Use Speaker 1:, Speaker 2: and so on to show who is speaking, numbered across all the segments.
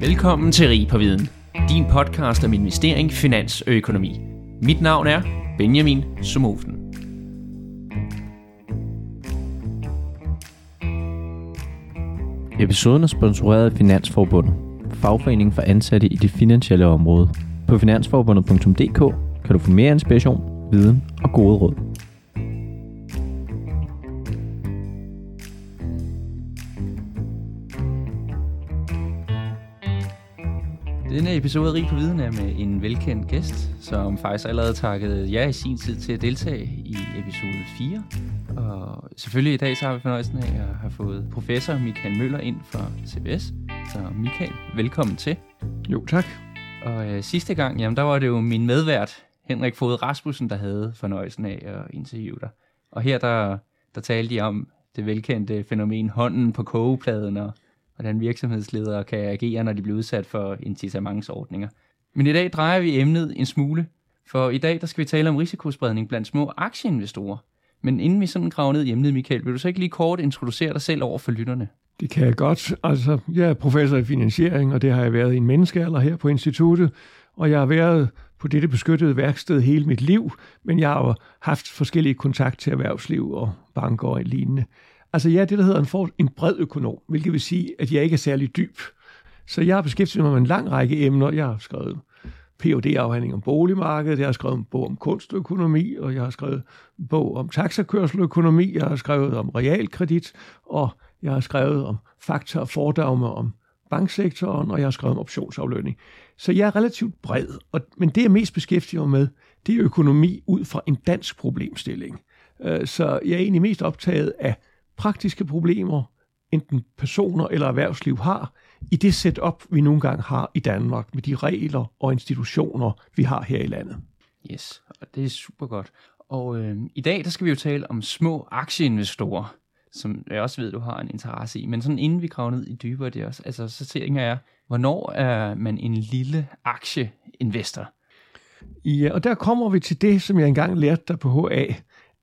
Speaker 1: Velkommen til Rig på Viden, din podcast om investering, finans og økonomi. Mit navn er Benjamin Sumofen.
Speaker 2: Episoden er sponsoreret af Finansforbundet, fagforeningen for ansatte i det finansielle område. På finansforbundet.dk kan du få mere inspiration, viden og gode råd.
Speaker 1: Denne episode af Rig på Viden er med en velkendt gæst, som faktisk allerede takkede jer i sin tid til at deltage i episode 4. Og selvfølgelig i dag så har vi fornøjelsen af at have fået professor Michael Møller ind fra CBS. Så Michael, velkommen til.
Speaker 3: Jo, tak.
Speaker 1: Og øh, sidste gang, jamen der var det jo min medvært, Henrik Fod Rasmussen, der havde fornøjelsen af at interviewe dig. Og her der, der talte de om det velkendte fænomen hånden på kogepladen, og hvordan virksomhedsledere kan agere, når de bliver udsat for incitamentsordninger. Men i dag drejer vi emnet en smule, for i dag der skal vi tale om risikospredning blandt små aktieinvestorer. Men inden vi sådan graver ned i emnet, Michael, vil du så ikke lige kort introducere dig selv over for lytterne?
Speaker 3: Det kan jeg godt. Altså, jeg er professor i finansiering, og det har jeg været i en menneskealder her på instituttet. Og jeg har været på dette beskyttede værksted hele mit liv, men jeg har jo haft forskellige kontakt til erhvervsliv og banker og lignende. Altså jeg er det, der hedder en, for, en bred økonom, hvilket vil sige, at jeg ikke er særlig dyb. Så jeg har beskæftiget mig med en lang række emner. Jeg har skrevet phd afhandling om boligmarkedet, jeg har skrevet en bog om kunstøkonomi, og jeg har skrevet en bog om taxakørseløkonomi, jeg har skrevet om realkredit, og jeg har skrevet om fakta og fordomme om banksektoren, og jeg har skrevet om optionsaflønning. Så jeg er relativt bred, og, men det jeg mest beskæftiger mig med, det er økonomi ud fra en dansk problemstilling. Øh, så jeg er egentlig mest optaget af praktiske problemer, enten personer eller erhvervsliv har, i det setup, vi nogle gange har i Danmark, med de regler og institutioner, vi har her i landet.
Speaker 1: Yes, og det er super godt. Og øh, i dag, der skal vi jo tale om små aktieinvestorer, som jeg også ved, du har en interesse i. Men sådan inden vi graver ned i dybere det også, altså, så tænker jeg, hvornår er man en lille aktieinvestor?
Speaker 3: Ja, og der kommer vi til det, som jeg engang lærte dig på HA,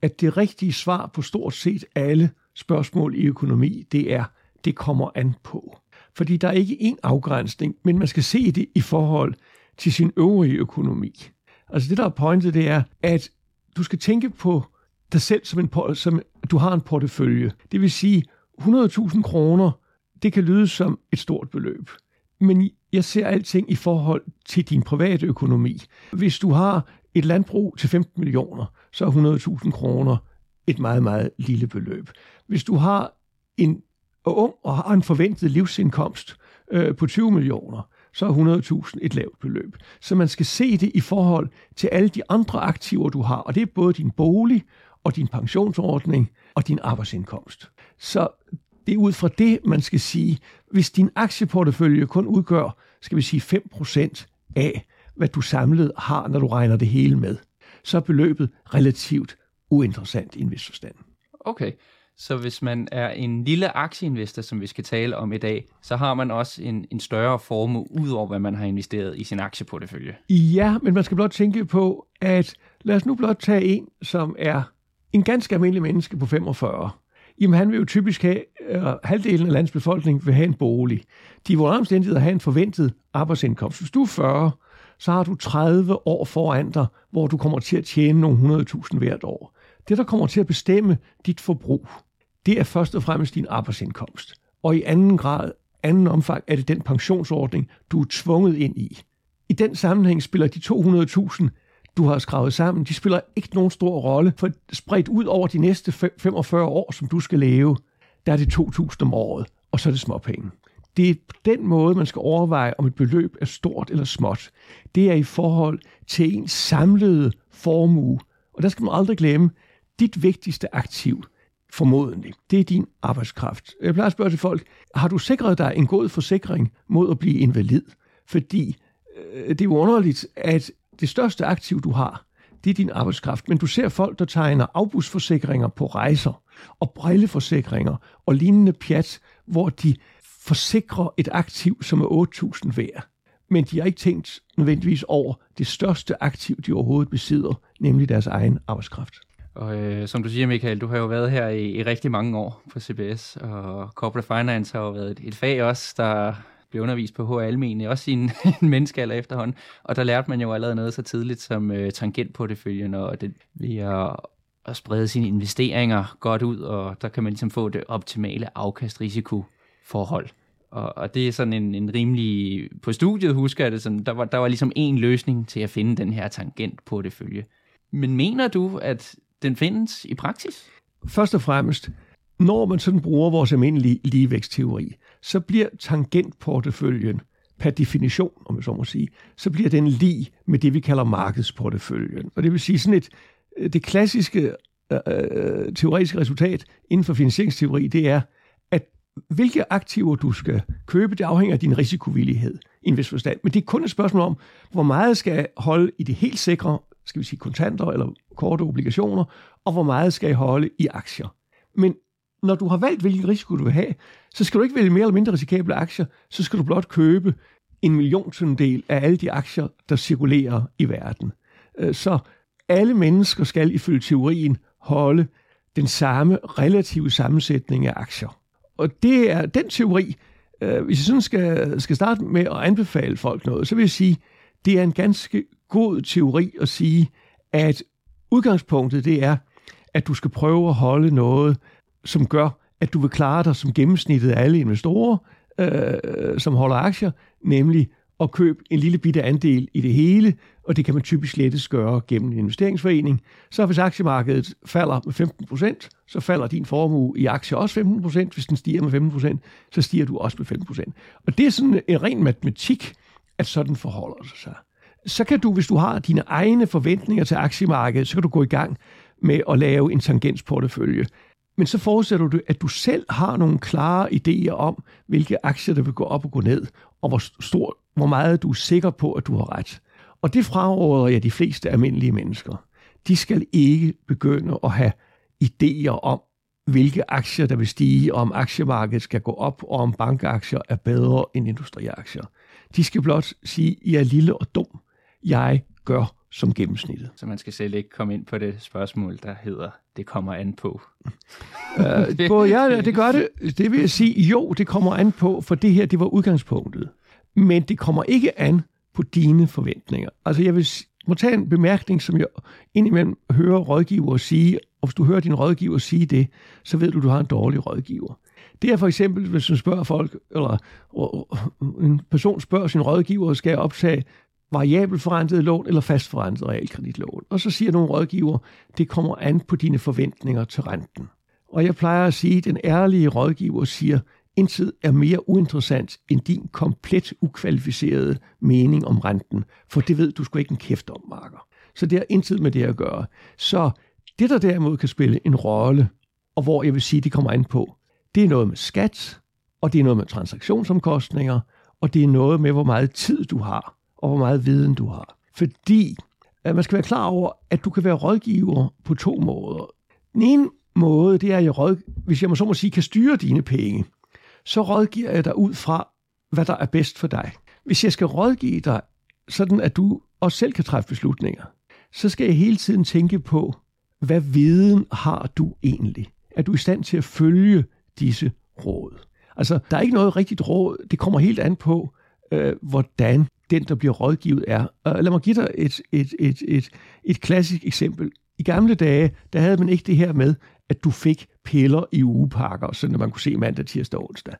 Speaker 3: at det rigtige svar på stort set alle spørgsmål i økonomi, det er, det kommer an på. Fordi der er ikke én afgrænsning, men man skal se det i forhold til sin øvrige økonomi. Altså det, der er pointet, det er, at du skal tænke på dig selv som, en, som du har en portefølje. Det vil sige, 100.000 kroner, det kan lyde som et stort beløb. Men jeg ser alting i forhold til din private økonomi. Hvis du har et landbrug til 15 millioner, så er 100.000 kroner et meget, meget lille beløb. Hvis du har en ung og har en forventet livsindkomst øh, på 20 millioner, så er 100.000 et lavt beløb. Så man skal se det i forhold til alle de andre aktiver, du har, og det er både din bolig og din pensionsordning og din arbejdsindkomst. Så det er ud fra det, man skal sige, hvis din aktieportefølje kun udgør, skal vi sige 5% af, hvad du samlet har, når du regner det hele med, så er beløbet relativt uinteressant i en vis forstand.
Speaker 1: Okay, så hvis man er en lille aktieinvestor, som vi skal tale om i dag, så har man også en, en større formue, ud over hvad man har investeret i sin aktieportefølje.
Speaker 3: Ja, men man skal blot tænke på, at lad os nu blot tage en, som er en ganske almindelig menneske på 45. Jamen han vil jo typisk have, uh, halvdelen af landets befolkning vil have en bolig. De vil omstændigheder have en forventet arbejdsindkomst. Hvis du er 40, så har du 30 år foran dig, hvor du kommer til at tjene nogle 100.000 hvert år. Det, der kommer til at bestemme dit forbrug, det er først og fremmest din arbejdsindkomst. Og i anden grad, anden omfang, er det den pensionsordning, du er tvunget ind i. I den sammenhæng spiller de 200.000, du har skrevet sammen, de spiller ikke nogen stor rolle, for spredt ud over de næste 45 år, som du skal leve, der er det 2.000 om året, og så er det småpenge. Det er på den måde, man skal overveje, om et beløb er stort eller småt. Det er i forhold til en samlede formue. Og der skal man aldrig glemme, dit vigtigste aktiv, formodentlig, det er din arbejdskraft. Jeg plejer at spørge til folk, har du sikret dig en god forsikring mod at blive invalid? Fordi øh, det er jo underligt, at det største aktiv, du har, det er din arbejdskraft. Men du ser folk, der tegner afbudsforsikringer på rejser, og brilleforsikringer og lignende pjat, hvor de forsikrer et aktiv, som er 8.000 værd. Men de har ikke tænkt nødvendigvis over det største aktiv, de overhovedet besidder, nemlig deres egen arbejdskraft.
Speaker 1: Og øh, som du siger, Michael, du har jo været her i, i rigtig mange år på CBS, og corporate finance har jo været et, et fag også, der, blev undervist på HR Almen, også i en, en menneskealder efterhånden, og der lærte man jo allerede noget så tidligt som øh, tangentporteføljen, og det ved at, at sprede sine investeringer godt ud, og der kan man ligesom få det optimale afkast-risiko-forhold. Og, og det er sådan en, en rimelig... På studiet husker jeg det sådan, der var, der var ligesom en løsning til at finde den her tangentportefølje. Men mener du, at den findes i praksis?
Speaker 3: Først og fremmest, når man sådan bruger vores almindelige ligevækstteori, så bliver tangentporteføljen per definition, om jeg så må sige, så bliver den lige med det, vi kalder markedsporteføljen. Og det vil sige sådan et, øh, det klassiske øh, øh, teoretiske resultat inden for finansieringsteori, det er, at hvilke aktiver du skal købe, det afhænger af din risikovillighed i en vis forstand. Men det er kun et spørgsmål om, hvor meget skal holde i det helt sikre, skal vi sige kontanter eller korte obligationer, og hvor meget skal jeg holde i aktier. Men når du har valgt, hvilken risiko du vil have, så skal du ikke vælge mere eller mindre risikable aktier, så skal du blot købe en milliontundel af alle de aktier, der cirkulerer i verden. Øh, så alle mennesker skal ifølge teorien holde den samme relative sammensætning af aktier. Og det er den teori, øh, hvis jeg sådan skal, skal starte med at anbefale folk noget, så vil jeg sige, det er en ganske god teori at sige, at udgangspunktet det er, at du skal prøve at holde noget, som gør, at du vil klare dig som gennemsnittet af alle investorer, øh, som holder aktier, nemlig at købe en lille bitte andel i det hele, og det kan man typisk lettest gøre gennem en investeringsforening. Så hvis aktiemarkedet falder med 15% så falder din formue i aktier også 15% Hvis den stiger med 15% så stiger du også med 15% Og det er sådan en ren matematik, at sådan forholder det sig. Så kan du, hvis du har dine egne forventninger til aktiemarkedet, så kan du gå i gang med at lave en tangensportefølje. Men så forudsætter du, at du selv har nogle klare idéer om, hvilke aktier, der vil gå op og gå ned, og hvor, stor, hvor meget du er sikker på, at du har ret. Og det fraråder jeg de fleste almindelige mennesker. De skal ikke begynde at have idéer om, hvilke aktier, der vil stige, og om aktiemarkedet skal gå op, og om bankaktier er bedre end industriaktier. De skal blot sige, at jeg er lille og dum. Jeg gør som gennemsnittet.
Speaker 1: Så man skal selv ikke komme ind på det spørgsmål, der hedder, det kommer an på.
Speaker 3: både ja, det gør det. Det vil jeg sige, jo, det kommer an på, for det her, det var udgangspunktet. Men det kommer ikke an på dine forventninger. Altså jeg vil må tage en bemærkning, som jeg indimellem hører rådgiver sige, og hvis du hører din rådgiver sige det, så ved du, at du har en dårlig rådgiver. Det er for eksempel, hvis du spørger folk, eller øh, øh, en person spørger sin rådgiver, skal jeg optage variabelt forrentet lån eller fast forrentet realkreditlån. Og så siger nogle rådgiver, det kommer an på dine forventninger til renten. Og jeg plejer at sige, at den ærlige rådgiver siger, intet er mere uinteressant end din komplet ukvalificerede mening om renten, for det ved du sgu ikke en kæft om, Marker. Så det har intet med det at gøre. Så det, der derimod kan spille en rolle, og hvor jeg vil sige, det kommer ind på, det er noget med skat, og det er noget med transaktionsomkostninger, og det er noget med, hvor meget tid du har og hvor meget viden du har. Fordi at man skal være klar over, at du kan være rådgiver på to måder. Den ene måde, det er, at jeg råd, hvis jeg må så må sige, kan styre dine penge, så rådgiver jeg dig ud fra, hvad der er bedst for dig. Hvis jeg skal rådgive dig, sådan at du også selv kan træffe beslutninger, så skal jeg hele tiden tænke på, hvad viden har du egentlig? Er du i stand til at følge disse råd? Altså, der er ikke noget rigtigt råd. Det kommer helt an på, øh, hvordan den, der bliver rådgivet, er. Og lad mig give dig et, et, et, et, et klassisk eksempel. I gamle dage, der havde man ikke det her med, at du fik piller i ugepakker, sådan at man kunne se mandag, tirsdag og onsdag.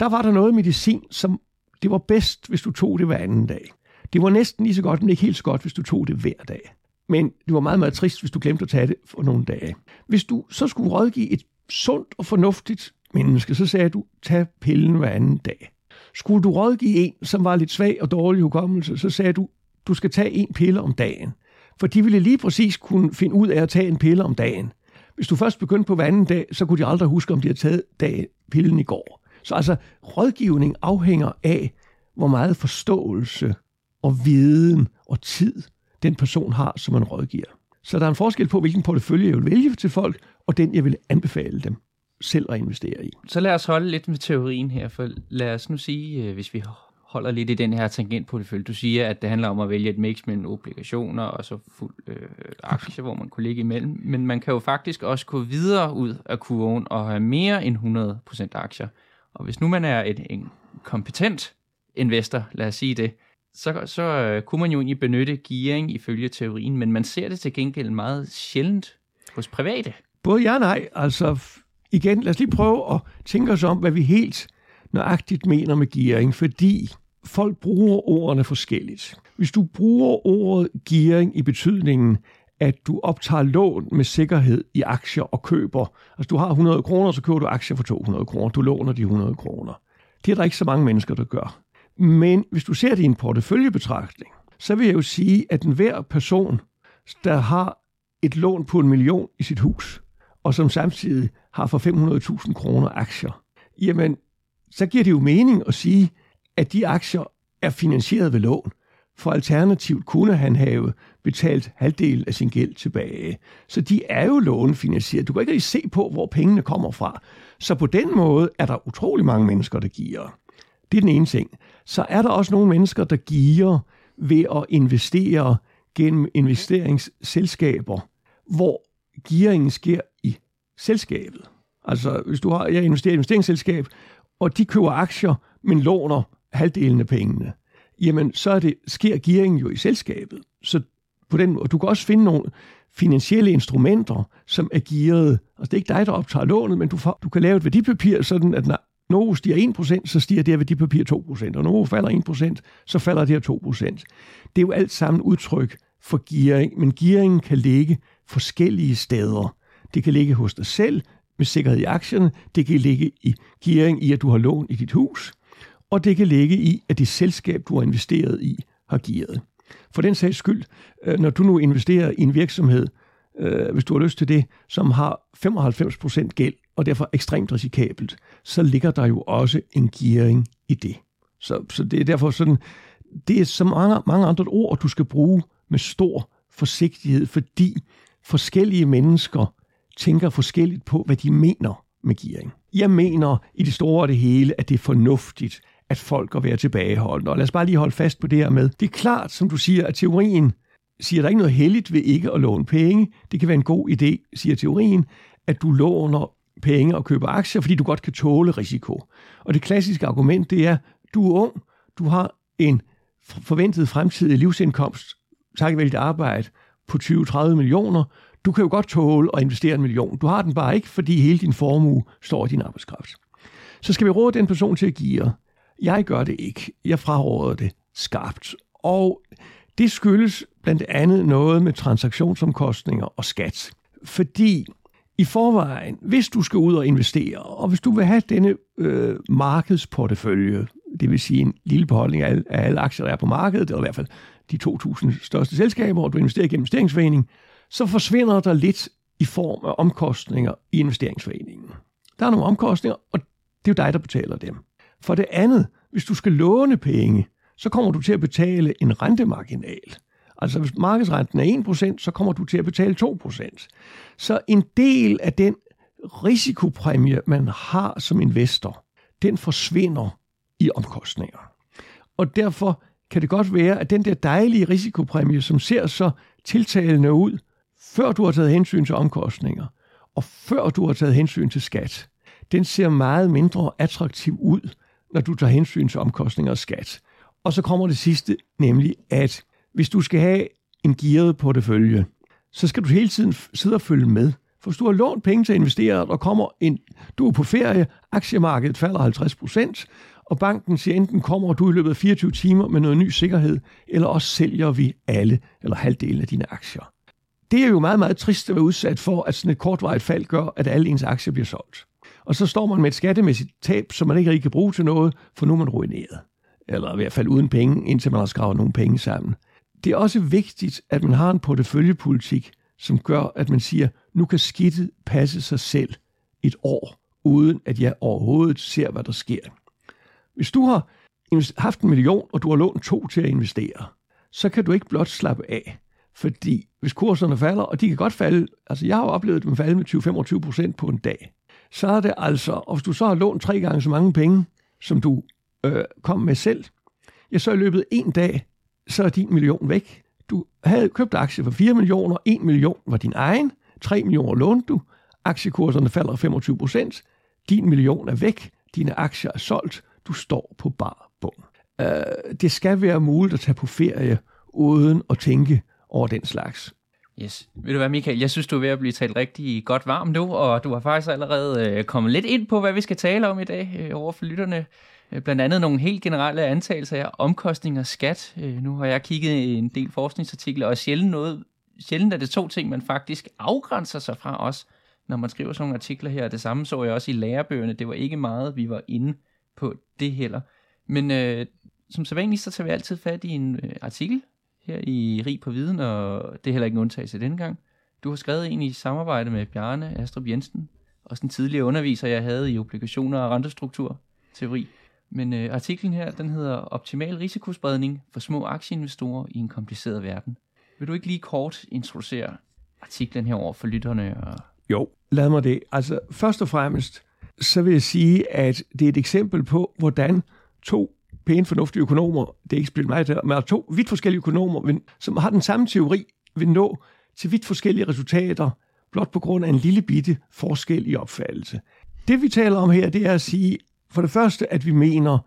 Speaker 3: Der var der noget medicin, som det var bedst, hvis du tog det hver anden dag. Det var næsten lige så godt, men ikke helt så godt, hvis du tog det hver dag. Men det var meget, meget trist, hvis du glemte at tage det for nogle dage. Hvis du så skulle rådgive et sundt og fornuftigt menneske, så sagde du, tag pillen hver anden dag. Skulle du rådgive en, som var lidt svag og dårlig hukommelse, så sagde du, du skal tage en pille om dagen. For de ville lige præcis kunne finde ud af at tage en pille om dagen. Hvis du først begyndte på hver anden dag, så kunne de aldrig huske, om de havde taget dag, pillen i går. Så altså, rådgivning afhænger af, hvor meget forståelse og viden og tid den person har, som man rådgiver. Så der er en forskel på, hvilken portefølje jeg vil vælge til folk, og den jeg vil anbefale dem selv at investere i.
Speaker 1: Så lad os holde lidt med teorien her, for lad os nu sige, øh, hvis vi holder lidt i den her tangentportefølje. Du siger, at det handler om at vælge et mix mellem obligationer og så fuld øh, aktier, hvor man kunne ligge imellem. Men man kan jo faktisk også gå videre ud af kurven og have mere end 100% aktier. Og hvis nu man er et, en kompetent investor, lad os sige det, så, så øh, kunne man jo egentlig benytte gearing ifølge teorien, men man ser det til gengæld meget sjældent hos private.
Speaker 3: Både ja og nej. Altså igen, lad os lige prøve at tænke os om, hvad vi helt nøjagtigt mener med gearing, fordi folk bruger ordene forskelligt. Hvis du bruger ordet gearing i betydningen, at du optager lån med sikkerhed i aktier og køber. Altså du har 100 kroner, så køber du aktier for 200 kroner. Du låner de 100 kroner. Det er der ikke så mange mennesker, der gør. Men hvis du ser det i en porteføljebetragtning, så vil jeg jo sige, at enhver person, der har et lån på en million i sit hus, og som samtidig har for 500.000 kroner aktier, jamen, så giver det jo mening at sige, at de aktier er finansieret ved lån. For alternativt kunne han have betalt halvdelen af sin gæld tilbage. Så de er jo lånefinansieret. Du kan ikke rigtig se på, hvor pengene kommer fra. Så på den måde er der utrolig mange mennesker, der giver. Det er den ene ting. Så er der også nogle mennesker, der giver ved at investere gennem investeringsselskaber, hvor gearingen sker i selskabet. Altså, hvis du har, jeg investerer i et investeringsselskab, og de køber aktier, men låner halvdelen af pengene, jamen så er det, sker gearingen jo i selskabet. Så på den måde, du kan også finde nogle finansielle instrumenter, som er gearet. Altså det er ikke dig, der optager lånet, men du, får, du kan lave et værdipapir, sådan at når Novo stiger 1%, så stiger det her værdipapir 2%, og Novo falder 1%, så falder det her 2%. Det er jo alt sammen udtryk for gearing, men gearingen kan ligge forskellige steder. Det kan ligge hos dig selv med sikkerhed i aktierne, det kan ligge i gearing i, at du har lån i dit hus, og det kan ligge i, at det selskab, du har investeret i, har gearet. For den sags skyld, øh, når du nu investerer i en virksomhed, øh, hvis du har lyst til det, som har 95% gæld, og derfor ekstremt risikabelt, så ligger der jo også en gearing i det. Så, så det er derfor sådan, det er så mange, mange andre ord, du skal bruge med stor forsigtighed, fordi forskellige mennesker tænker forskelligt på, hvad de mener med gearing. Jeg mener i det store og det hele, at det er fornuftigt, at folk går være tilbageholdende. Og lad os bare lige holde fast på det her med. Det er klart, som du siger, at teorien siger, at der ikke noget heldigt ved ikke at låne penge. Det kan være en god idé, siger teorien, at du låner penge og køber aktier, fordi du godt kan tåle risiko. Og det klassiske argument, det er, du er ung, du har en forventet fremtidig livsindkomst, takket være dit arbejde, på 20-30 millioner. Du kan jo godt tåle at investere en million. Du har den bare ikke, fordi hele din formue står i din arbejdskraft. Så skal vi råde den person til at give. Jeg gør det ikke. Jeg fraråder det skarpt. Og det skyldes blandt andet noget med transaktionsomkostninger og skat. Fordi i forvejen, hvis du skal ud og investere, og hvis du vil have denne øh, markedsportefølje, det vil sige en lille beholdning af alle, af alle aktier, der er på markedet, eller i hvert fald de 2.000 største selskaber, og du investerer gennem investeringsforeningen, så forsvinder der lidt i form af omkostninger i investeringsforeningen. Der er nogle omkostninger, og det er jo dig, der betaler dem. For det andet, hvis du skal låne penge, så kommer du til at betale en rentemarginal. Altså hvis markedsrenten er 1%, så kommer du til at betale 2%. Så en del af den risikopræmie, man har som investor, den forsvinder i omkostninger. Og derfor kan det godt være, at den der dejlige risikopræmie, som ser så tiltalende ud, før du har taget hensyn til omkostninger, og før du har taget hensyn til skat, den ser meget mindre attraktiv ud, når du tager hensyn til omkostninger og skat. Og så kommer det sidste, nemlig at hvis du skal have en gearet portefølje, så skal du hele tiden sidde og følge med. For hvis du har lånt penge til at investere, og kommer en, du er på ferie, aktiemarkedet falder 50 procent, og banken siger enten kommer du i løbet af 24 timer med noget ny sikkerhed, eller også sælger vi alle eller halvdelen af dine aktier. Det er jo meget, meget trist at være udsat for, at sådan et kortvarigt fald gør, at alle ens aktier bliver solgt. Og så står man med et skattemæssigt tab, som man ikke rigtig kan bruge til noget, for nu er man ruineret. Eller i hvert fald uden penge, indtil man har skravet nogle penge sammen. Det er også vigtigt, at man har en porteføljepolitik, som gør, at man siger, nu kan skidtet passe sig selv et år, uden at jeg overhovedet ser, hvad der sker. Hvis du har haft en million, og du har lånt to til at investere, så kan du ikke blot slappe af. Fordi hvis kurserne falder, og de kan godt falde, altså jeg har oplevet dem falde med 20-25 procent på en dag, så er det altså, og hvis du så har lånt tre gange så mange penge, som du øh, kom med selv, ja, så i løbet af en dag, så er din million væk. Du havde købt aktier for 4 millioner, 1 million var din egen, 3 millioner lånte du, aktiekurserne falder 25 procent, din million er væk, dine aktier er solgt, du står på bar bund. Uh, det skal være muligt at tage på ferie uden at tænke over den slags.
Speaker 1: Yes. Ved du hvad, Michael? Jeg synes, du er ved at blive talt rigtig godt varm nu, og du har faktisk allerede øh, kommet lidt ind på, hvad vi skal tale om i dag øh, over for lytterne. Øh, blandt andet nogle helt generelle antagelser af omkostninger og skat. Øh, nu har jeg kigget en del forskningsartikler, og sjældent, noget, sjældent er det to ting, man faktisk afgrænser sig fra os, når man skriver sådan nogle artikler her. Det samme så jeg også i lærebøgerne. Det var ikke meget, vi var inde på det heller. Men øh, som sædvanligt, så tager vi altid fat i en øh, artikel her i Rig på Viden, og det er heller ikke en undtagelse denne gang. Du har skrevet en i samarbejde med Bjarne Astrup Jensen, også den tidligere underviser, jeg havde i obligationer og rentestruktur teori. Men øh, artiklen her, den hedder Optimal risikospredning for små aktieinvestorer i en kompliceret verden. Vil du ikke lige kort introducere artiklen herover for lytterne? Og...
Speaker 3: Jo, lad mig det. Altså, først og fremmest, så vil jeg sige, at det er et eksempel på, hvordan to pæne, fornuftige økonomer, det er ikke spillet mig der, men to vidt forskellige økonomer, som har den samme teori, vil nå til vidt forskellige resultater, blot på grund af en lille bitte forskel i opfattelse. Det vi taler om her, det er at sige, for det første, at vi mener,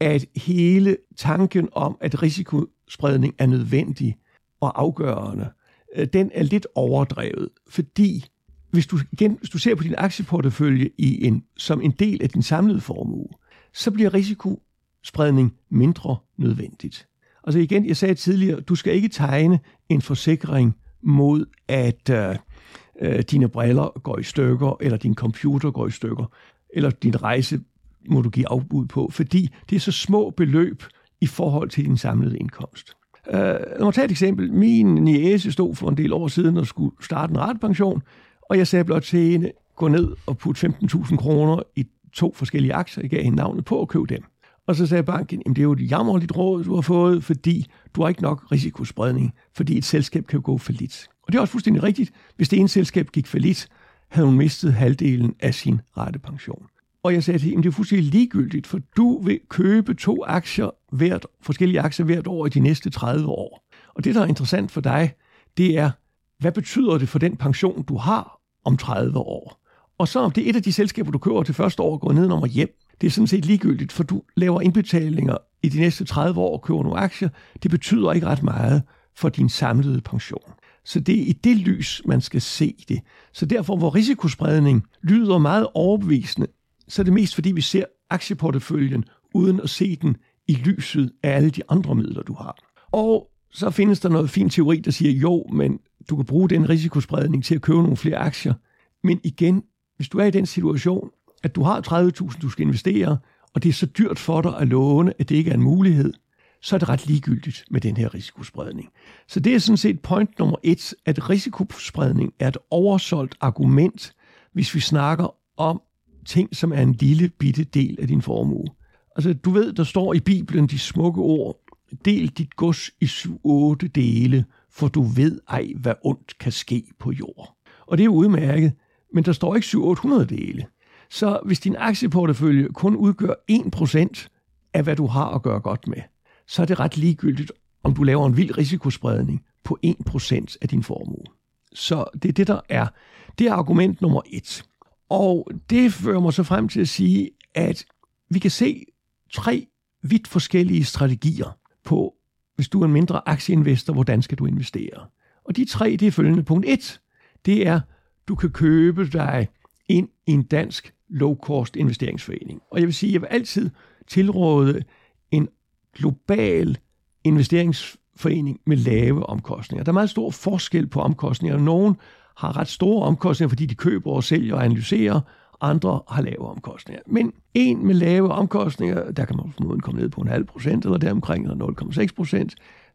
Speaker 3: at hele tanken om, at risikospredning er nødvendig og afgørende, øh, den er lidt overdrevet, fordi hvis du, igen, hvis du ser på din aktieportefølje i en, som en del af din samlede formue, så bliver risikospredning mindre nødvendigt. Altså igen, jeg sagde tidligere, du skal ikke tegne en forsikring mod, at øh, øh, dine briller går i stykker, eller din computer går i stykker, eller din rejse må du give afbud på, fordi det er så små beløb i forhold til din samlede indkomst. Uh, lad mig tage et eksempel. Min niece stod for en del år siden og skulle starte en retpension, og jeg sagde blot til hende, gå ned og put 15.000 kroner i to forskellige aktier. Jeg gav hende navnet på at købe dem. Og så sagde banken, at det er jo et jammerligt råd, du har fået, fordi du har ikke nok risikospredning, fordi et selskab kan gå for lidt. Og det er også fuldstændig rigtigt. Hvis det ene selskab gik for lidt, havde hun mistet halvdelen af sin rettepension. Og jeg sagde til hende, det er fuldstændig ligegyldigt, for du vil købe to aktier hvert, forskellige aktier hvert år i de næste 30 år. Og det, der er interessant for dig, det er, hvad betyder det for den pension, du har om 30 år? Og så om det er et af de selskaber, du køber til første år, går ned og hjem, det er sådan set ligegyldigt, for du laver indbetalinger i de næste 30 år og køber nogle aktier. Det betyder ikke ret meget for din samlede pension. Så det er i det lys, man skal se det. Så derfor, hvor risikospredning lyder meget overbevisende, så er det mest fordi, vi ser aktieporteføljen uden at se den i lyset af alle de andre midler, du har. Og så findes der noget fin teori, der siger, jo, men du kan bruge den risikospredning til at købe nogle flere aktier. Men igen, hvis du er i den situation, at du har 30.000, du skal investere, og det er så dyrt for dig at låne, at det ikke er en mulighed, så er det ret ligegyldigt med den her risikospredning. Så det er sådan set point nummer et, at risikospredning er et oversolgt argument, hvis vi snakker om ting, som er en lille bitte del af din formue. Altså, du ved, der står i Bibelen de smukke ord, del dit gods i otte dele, for du ved ej, hvad ondt kan ske på jord. Og det er udmærket, men der står ikke 700 dele. Så hvis din aktieportefølje kun udgør 1% af, hvad du har at gøre godt med, så er det ret ligegyldigt, om du laver en vild risikospredning på 1% af din formue. Så det er det, der er. Det er argument nummer et. Og det fører mig så frem til at sige, at vi kan se tre vidt forskellige strategier på, hvis du er en mindre aktieinvestor, hvordan skal du investere. Og de tre, det er følgende. Punkt 1, det er, du kan købe dig ind i en dansk low-cost investeringsforening. Og jeg vil sige, jeg vil altid tilråde en global investeringsforening med lave omkostninger. Der er meget stor forskel på omkostninger. Nogen har ret store omkostninger, fordi de køber og sælger og analyserer, andre har lave omkostninger. Men en med lave omkostninger, der kan man formodentlig komme ned på en halv procent eller deromkring, eller 0,6 procent,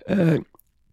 Speaker 3: øh,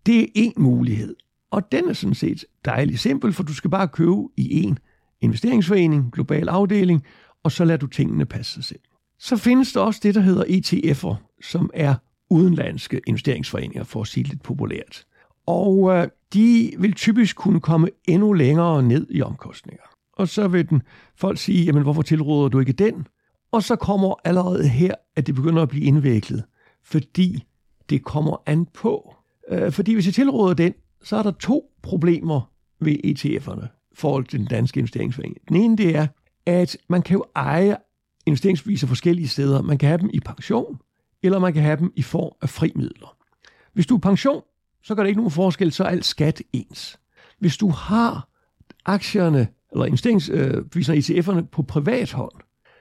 Speaker 3: det er en mulighed. Og den er sådan set dejlig simpel, for du skal bare købe i en investeringsforening, global afdeling, og så lader du tingene passe sig selv. Så findes der også det, der hedder ETF'er, som er udenlandske investeringsforeninger, for at sige lidt populært. Og øh, de vil typisk kunne komme endnu længere ned i omkostninger. Og så vil den folk sige, jamen hvorfor tilråder du ikke den? Og så kommer allerede her, at det begynder at blive indviklet, fordi det kommer an på. Øh, fordi hvis jeg tilråder den, så er der to problemer ved ETF'erne forhold til den danske investeringsforening. Den ene det er, at man kan jo eje investeringsbeviser forskellige steder. Man kan have dem i pension, eller man kan have dem i form af frimidler. Hvis du er pension, så gør det ikke nogen forskel, så er alt skat ens. Hvis du har aktierne eller investeringsbeviserne, øh, ETF'erne på privat hånd,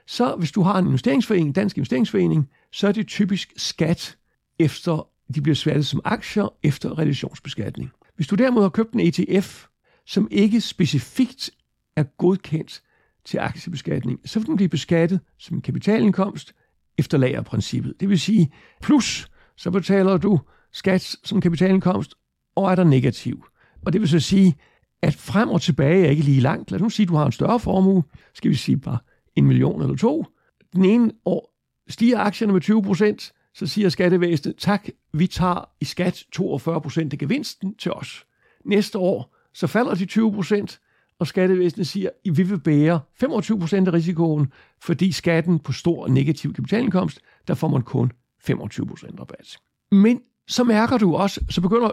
Speaker 3: så hvis du har en investeringsforening, dansk investeringsforening, så er det typisk skat efter, de bliver skattet som aktier efter realisationsbeskatning. Hvis du derimod har købt en ETF, som ikke specifikt er godkendt til aktiebeskatning, så vil den blive beskattet som en kapitalindkomst efter lagerprincippet. Det vil sige, plus så betaler du skat som kapitalindkomst, og er der negativ. Og det vil så sige, at frem og tilbage er ikke lige langt. Lad os nu sige, at du har en større formue, skal vi sige bare en million eller to. Den ene år stiger aktierne med 20 procent, så siger skattevæsenet, tak, vi tager i skat 42 procent af gevinsten til os. Næste år, så falder de 20 procent, og skattevæsenet siger, at vi vil bære 25 procent af risikoen, fordi skatten på stor negativ kapitalindkomst, der får man kun 25 procent rabat. Men så mærker du også, så begynder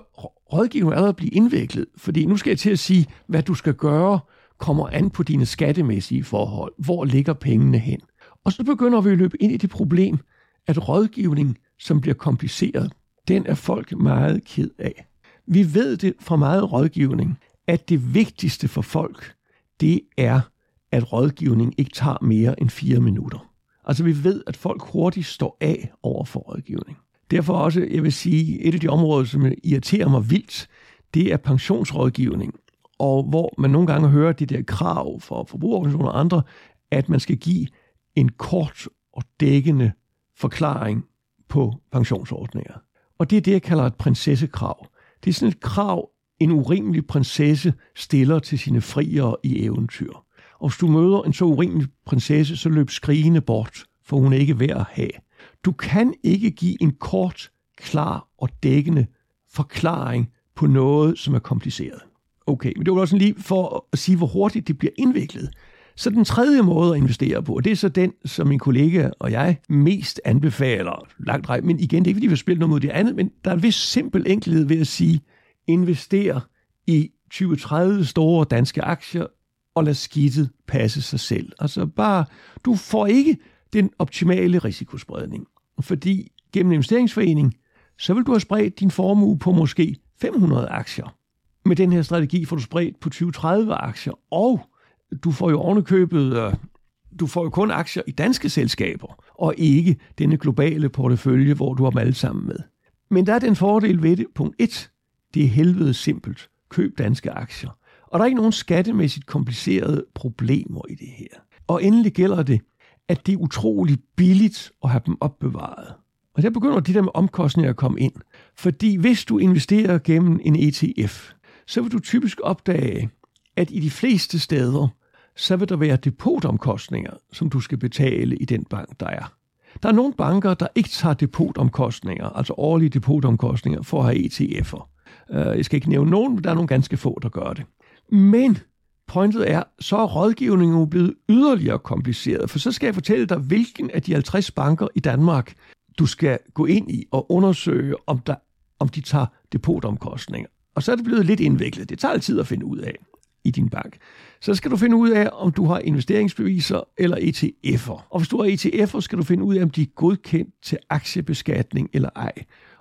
Speaker 3: rådgivningen allerede at blive indviklet, fordi nu skal jeg til at sige, hvad du skal gøre, kommer an på dine skattemæssige forhold. Hvor ligger pengene hen? Og så begynder vi at løbe ind i det problem, at rådgivning, som bliver kompliceret, den er folk meget ked af. Vi ved det fra meget rådgivning, at det vigtigste for folk, det er, at rådgivning ikke tager mere end fire minutter. Altså vi ved, at folk hurtigt står af over for rådgivning. Derfor også, jeg vil sige, et af de områder, som irriterer mig vildt, det er pensionsrådgivning. Og hvor man nogle gange hører de der krav fra forbrugerorganisationer og andre, at man skal give en kort og dækkende forklaring på pensionsordninger. Og det er det, jeg kalder et prinsessekrav. Det er sådan et krav, en urimelig prinsesse stiller til sine friere i eventyr. Og hvis du møder en så urimelig prinsesse, så løb skrigende bort, for hun er ikke værd at have. Du kan ikke give en kort, klar og dækkende forklaring på noget, som er kompliceret. Okay, men det var også lige for at sige, hvor hurtigt det bliver indviklet. Så den tredje måde at investere på, det er så den, som min kollega og jeg mest anbefaler langt rej. Men igen, det er ikke, fordi vi spiller noget mod det andet, men der er en vis simpel enkelhed ved at sige, investere i 20-30 store danske aktier, og lad skidtet passe sig selv. Altså bare, du får ikke den optimale risikospredning. Fordi gennem en investeringsforening, så vil du have spredt din formue på måske 500 aktier. Med den her strategi får du spredt på 20-30 aktier, og du får jo ovenikøbet, øh, du får jo kun aktier i danske selskaber, og ikke denne globale portefølje, hvor du har dem alle sammen med. Men der er den fordel ved det. Punkt 1. Det er helvede simpelt. Køb danske aktier. Og der er ikke nogen skattemæssigt komplicerede problemer i det her. Og endelig gælder det, at det er utroligt billigt at have dem opbevaret. Og der begynder de der med omkostninger at komme ind. Fordi hvis du investerer gennem en ETF, så vil du typisk opdage, at i de fleste steder, så vil der være depotomkostninger, som du skal betale i den bank, der er. Der er nogle banker, der ikke tager depotomkostninger, altså årlige depotomkostninger, for at have ETF'er. Øh, jeg skal ikke nævne nogen, men der er nogle ganske få, der gør det. Men pointet er, så er rådgivningen jo blevet yderligere kompliceret, for så skal jeg fortælle dig, hvilken af de 50 banker i Danmark, du skal gå ind i og undersøge, om, der, om de tager depotomkostninger. Og så er det blevet lidt indviklet. Det tager tid at finde ud af i din bank. Så skal du finde ud af, om du har investeringsbeviser eller ETF'er. Og hvis du har ETF'er, skal du finde ud af, om de er godkendt til aktiebeskatning eller ej.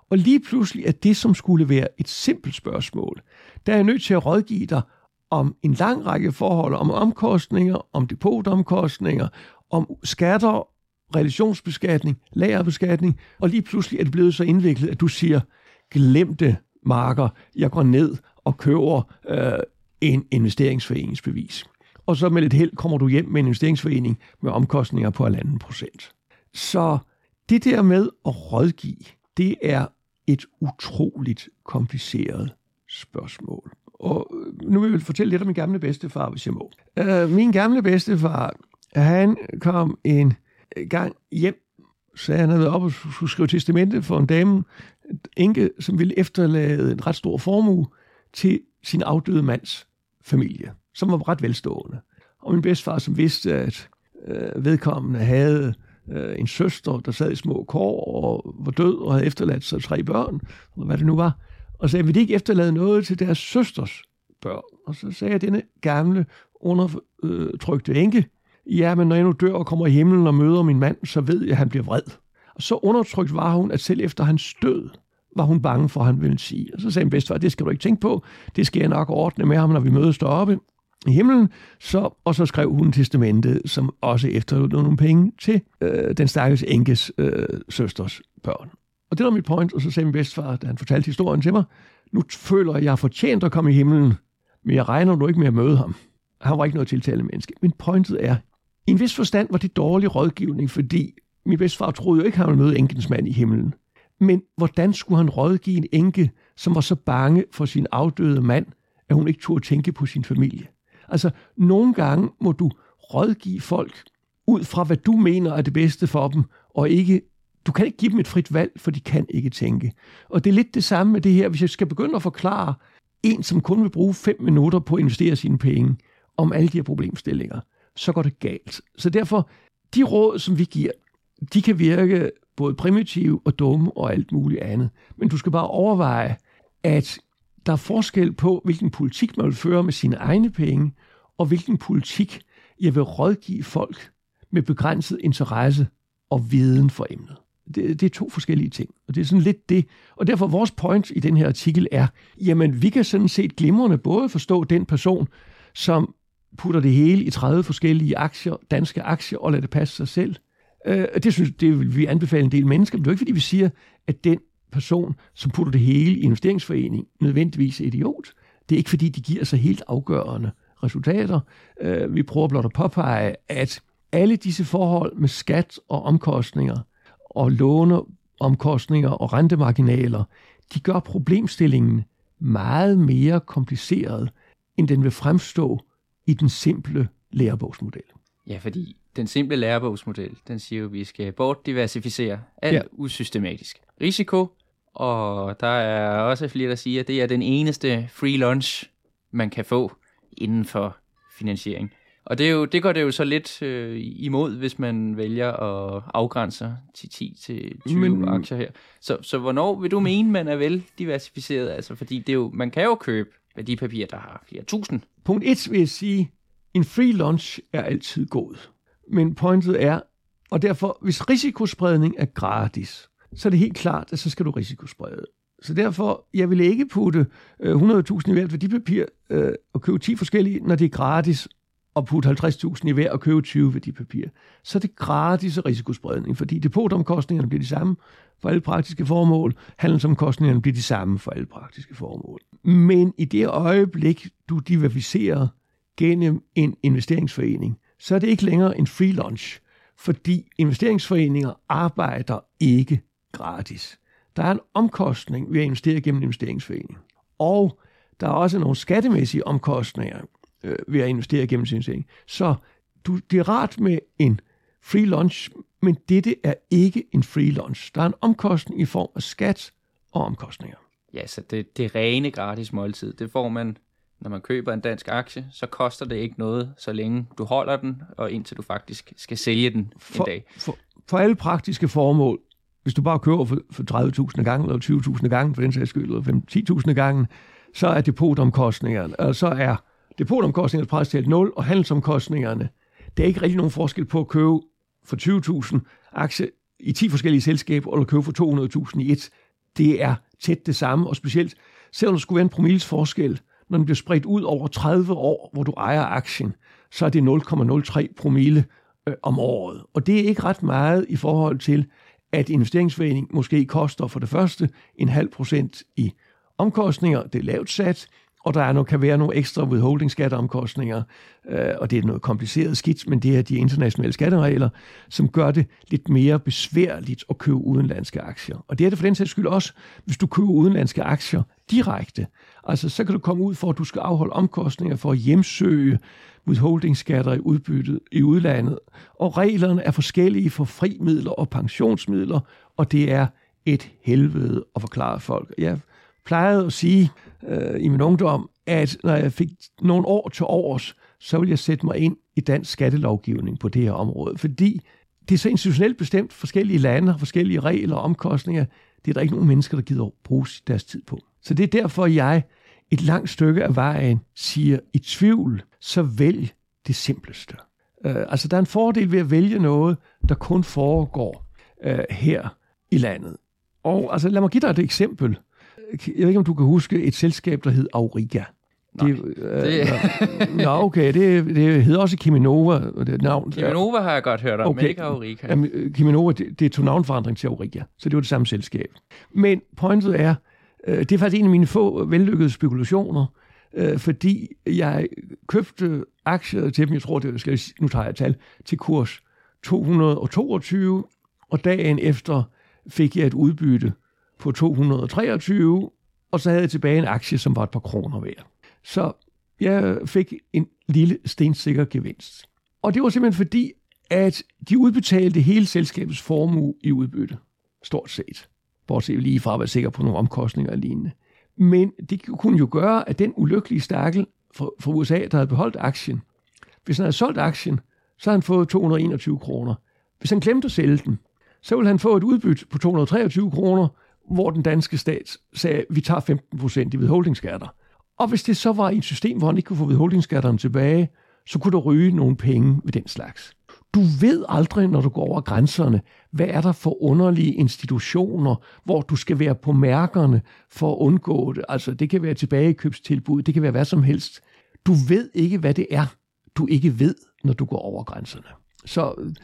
Speaker 3: Og lige pludselig er det, som skulle være et simpelt spørgsmål, der er jeg nødt til at rådgive dig om en lang række forhold, om omkostninger, om depotomkostninger, om skatter, relationsbeskatning, lagerbeskatning, og lige pludselig er det blevet så indviklet, at du siger, glem det, marker, jeg går ned og køber øh, en investeringsforeningsbevis. Og så med lidt held kommer du hjem med en investeringsforening med omkostninger på 1,5 procent. Så det der med at rådgive, det er et utroligt kompliceret spørgsmål. Og øh, nu vil jeg fortælle lidt om min gamle bedstefar, hvis jeg må. Øh, min gamle bedstefar, han kom en gang hjem, så han havde op og skulle skrive testamente for en dame, enke, som ville efterlade en ret stor formue til sin afdøde mands familie, som var ret velstående. Og min bedstefar, som vidste, at øh, vedkommende havde øh, en søster, der sad i små kår og var død og havde efterladt sig tre børn, eller hvad det nu var, og sagde, vil de ikke efterlade noget til deres søsters børn? Og så sagde jeg, denne gamle, undertrykte enke, ja, men når jeg nu dør og kommer i himlen og møder min mand, så ved jeg, at han bliver vred. Og så undertrykt var hun, at selv efter hans død, var hun bange for, at han ville sige. Og så sagde min bedstefar, det skal du ikke tænke på, det skal jeg nok ordne med ham, når vi mødes deroppe i himlen. Så, og så skrev hun testamentet, som også efterlod nogle penge til øh, den stakkels enkes øh, søsters børn. Og det var mit point, og så sagde min bedstefar, da han fortalte historien til mig, nu føler jeg, at jeg har fortjent at komme i himlen, men jeg regner nu ikke med at møde ham. Han var ikke noget tiltalende menneske. Men pointet er, i en vis forstand var det dårlig rådgivning, fordi min bedstefar troede jo ikke, at han ville møde enkens mand i himlen. Men hvordan skulle han rådgive en enke, som var så bange for sin afdøde mand, at hun ikke turde tænke på sin familie? Altså, nogle gange må du rådgive folk ud fra, hvad du mener er det bedste for dem, og ikke du kan ikke give dem et frit valg, for de kan ikke tænke. Og det er lidt det samme med det her. Hvis jeg skal begynde at forklare en, som kun vil bruge fem minutter på at investere sine penge, om alle de her problemstillinger, så går det galt. Så derfor, de råd, som vi giver, de kan virke både primitive og dumme og alt muligt andet. Men du skal bare overveje, at der er forskel på, hvilken politik man vil føre med sine egne penge, og hvilken politik jeg vil rådgive folk med begrænset interesse og viden for emnet. Det, det er to forskellige ting, og det er sådan lidt det. Og derfor vores point i den her artikel er, jamen vi kan sådan set glimrende både forstå den person, som putter det hele i 30 forskellige aktier, danske aktier, og lader det passe sig selv. Øh, det synes det vil vi anbefale en del mennesker, men det er jo ikke fordi, vi siger, at den person, som putter det hele i investeringsforening, nødvendigvis er idiot. Det er ikke fordi, de giver sig helt afgørende resultater. Øh, vi prøver blot at påpege, at alle disse forhold med skat og omkostninger – og låneomkostninger og rentemarginaler, de gør problemstillingen meget mere kompliceret, end den vil fremstå i den simple lærebogsmodel.
Speaker 1: Ja, fordi den simple lærebogsmodel, den siger jo, at vi skal bortdiversificere alt ja. usystematisk risiko, og der er også flere, der siger, at det er den eneste free lunch, man kan få inden for finansiering. Og det, er jo, det går det jo så lidt øh, imod, hvis man vælger at afgrænse til 10 til 20 Men, aktier her. Så, så hvornår vil du mene, man er vel diversificeret? Altså, fordi det er jo, man kan jo købe værdipapirer, der har flere tusind.
Speaker 3: Punkt 1 vil jeg sige, en free lunch er altid god. Men pointet er, og derfor, hvis risikospredning er gratis, så er det helt klart, at så skal du risikosprede. Så derfor, jeg vil ikke putte øh, 100.000 i hvert værdipapir øh, og købe 10 forskellige, når det er gratis, og putte 50.000 i hver og købe 20 værdipapirer. Så er det gratis risikospredning, fordi depotomkostningerne bliver de samme for alle praktiske formål, handelsomkostningerne bliver de samme for alle praktiske formål. Men i det øjeblik, du diversificerer gennem en investeringsforening, så er det ikke længere en free lunch, fordi investeringsforeninger arbejder ikke gratis. Der er en omkostning ved at investere gennem en investeringsforening. Og der er også nogle skattemæssige omkostninger øh, ved at investere gennem sin investering. Så du, det er rart med en free lunch, men dette er ikke en free lunch. Der er en omkostning i form af skat og omkostninger.
Speaker 1: Ja, så det, det rene gratis måltid, det får man, når man køber en dansk aktie, så koster det ikke noget, så længe du holder den, og indtil du faktisk skal sælge den
Speaker 3: for,
Speaker 1: en dag.
Speaker 3: For, for alle praktiske formål, hvis du bare køber for, for 30.000 gange, eller 20.000 gange, for den sags skyld, eller 10.000 gange, så er depotomkostningerne, og så er depotomkostningerne pres til 0, og handelsomkostningerne, der er ikke rigtig nogen forskel på at købe for 20.000 aktier i 10 forskellige selskaber, eller købe for 200.000 i et. Det er tæt det samme, og specielt selvom der skulle være en promils forskel, når den bliver spredt ud over 30 år, hvor du ejer aktien, så er det 0,03 promille øh, om året. Og det er ikke ret meget i forhold til, at investeringsforening måske koster for det første en halv procent i omkostninger, det er lavt sat, og der er nu, kan være nogle ekstra withholding skatteomkostninger, øh, og det er noget kompliceret skidt, men det er de internationale skatteregler, som gør det lidt mere besværligt at købe udenlandske aktier. Og det er det for den sags skyld også, hvis du køber udenlandske aktier direkte. Altså, så kan du komme ud for, at du skal afholde omkostninger for at hjemsøge withholding-skatter i udbyttet i udlandet. Og reglerne er forskellige for frimidler og pensionsmidler, og det er et helvede at forklare folk. Jeg plejede at sige øh, i min ungdom, at når jeg fik nogle år til års, så ville jeg sætte mig ind i dansk skattelovgivning på det her område, fordi det er så institutionelt bestemt, forskellige lande har forskellige regler og omkostninger. Det er der ikke nogen mennesker, der gider bruge deres tid på. Så det er derfor, jeg et langt stykke af vejen siger, i tvivl, så vælg det simpleste. Uh, altså, der er en fordel ved at vælge noget, der kun foregår øh, her i landet. Og altså, lad mig give dig et eksempel. Jeg ved ikke, om du kan huske et selskab, der hed Auriga.
Speaker 1: Nej,
Speaker 3: det, øh,
Speaker 1: det-
Speaker 3: Nå, okay, det, det hedder også Kiminova. Det et navn.
Speaker 1: Kiminova har jeg godt hørt om, okay. men ikke Aurica.
Speaker 3: Jamen, øh, Kiminova, det, det tog navnforandring til Auriga, så det var det samme selskab. Men pointet er, øh, det er faktisk en af mine få vellykkede spekulationer, øh, fordi jeg købte aktier til dem, jeg tror, det skal nu tager jeg tal, til kurs 222, og dagen efter fik jeg et udbytte på 223, og så havde jeg tilbage en aktie, som var et par kroner værd. Så jeg fik en lille stensikker gevinst. Og det var simpelthen fordi, at de udbetalte hele selskabets formue i udbytte. Stort set. Bortset lige fra at være sikker på nogle omkostninger og lignende. Men det kunne jo gøre, at den ulykkelige stakkel fra, USA, der havde beholdt aktien, hvis han havde solgt aktien, så havde han fået 221 kroner. Hvis han glemte at sælge den, så ville han få et udbytte på 223 kroner, hvor den danske stat sagde, vi tager 15 procent i vedholdningsskatter. Og hvis det så var i et system, hvor han ikke kunne få vedholdningsskatterne tilbage, så kunne der ryge nogle penge ved den slags. Du ved aldrig, når du går over grænserne, hvad er der for underlige institutioner, hvor du skal være på mærkerne for at undgå det. Altså, det kan være tilbagekøbstilbud, det kan være hvad som helst. Du ved ikke, hvad det er, du ikke ved, når du går over grænserne. Så øh,